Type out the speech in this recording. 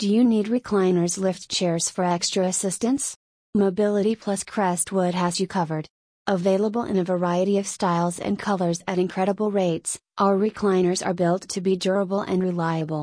Do you need recliners lift chairs for extra assistance? Mobility Plus Crestwood has you covered. Available in a variety of styles and colors at incredible rates, our recliners are built to be durable and reliable.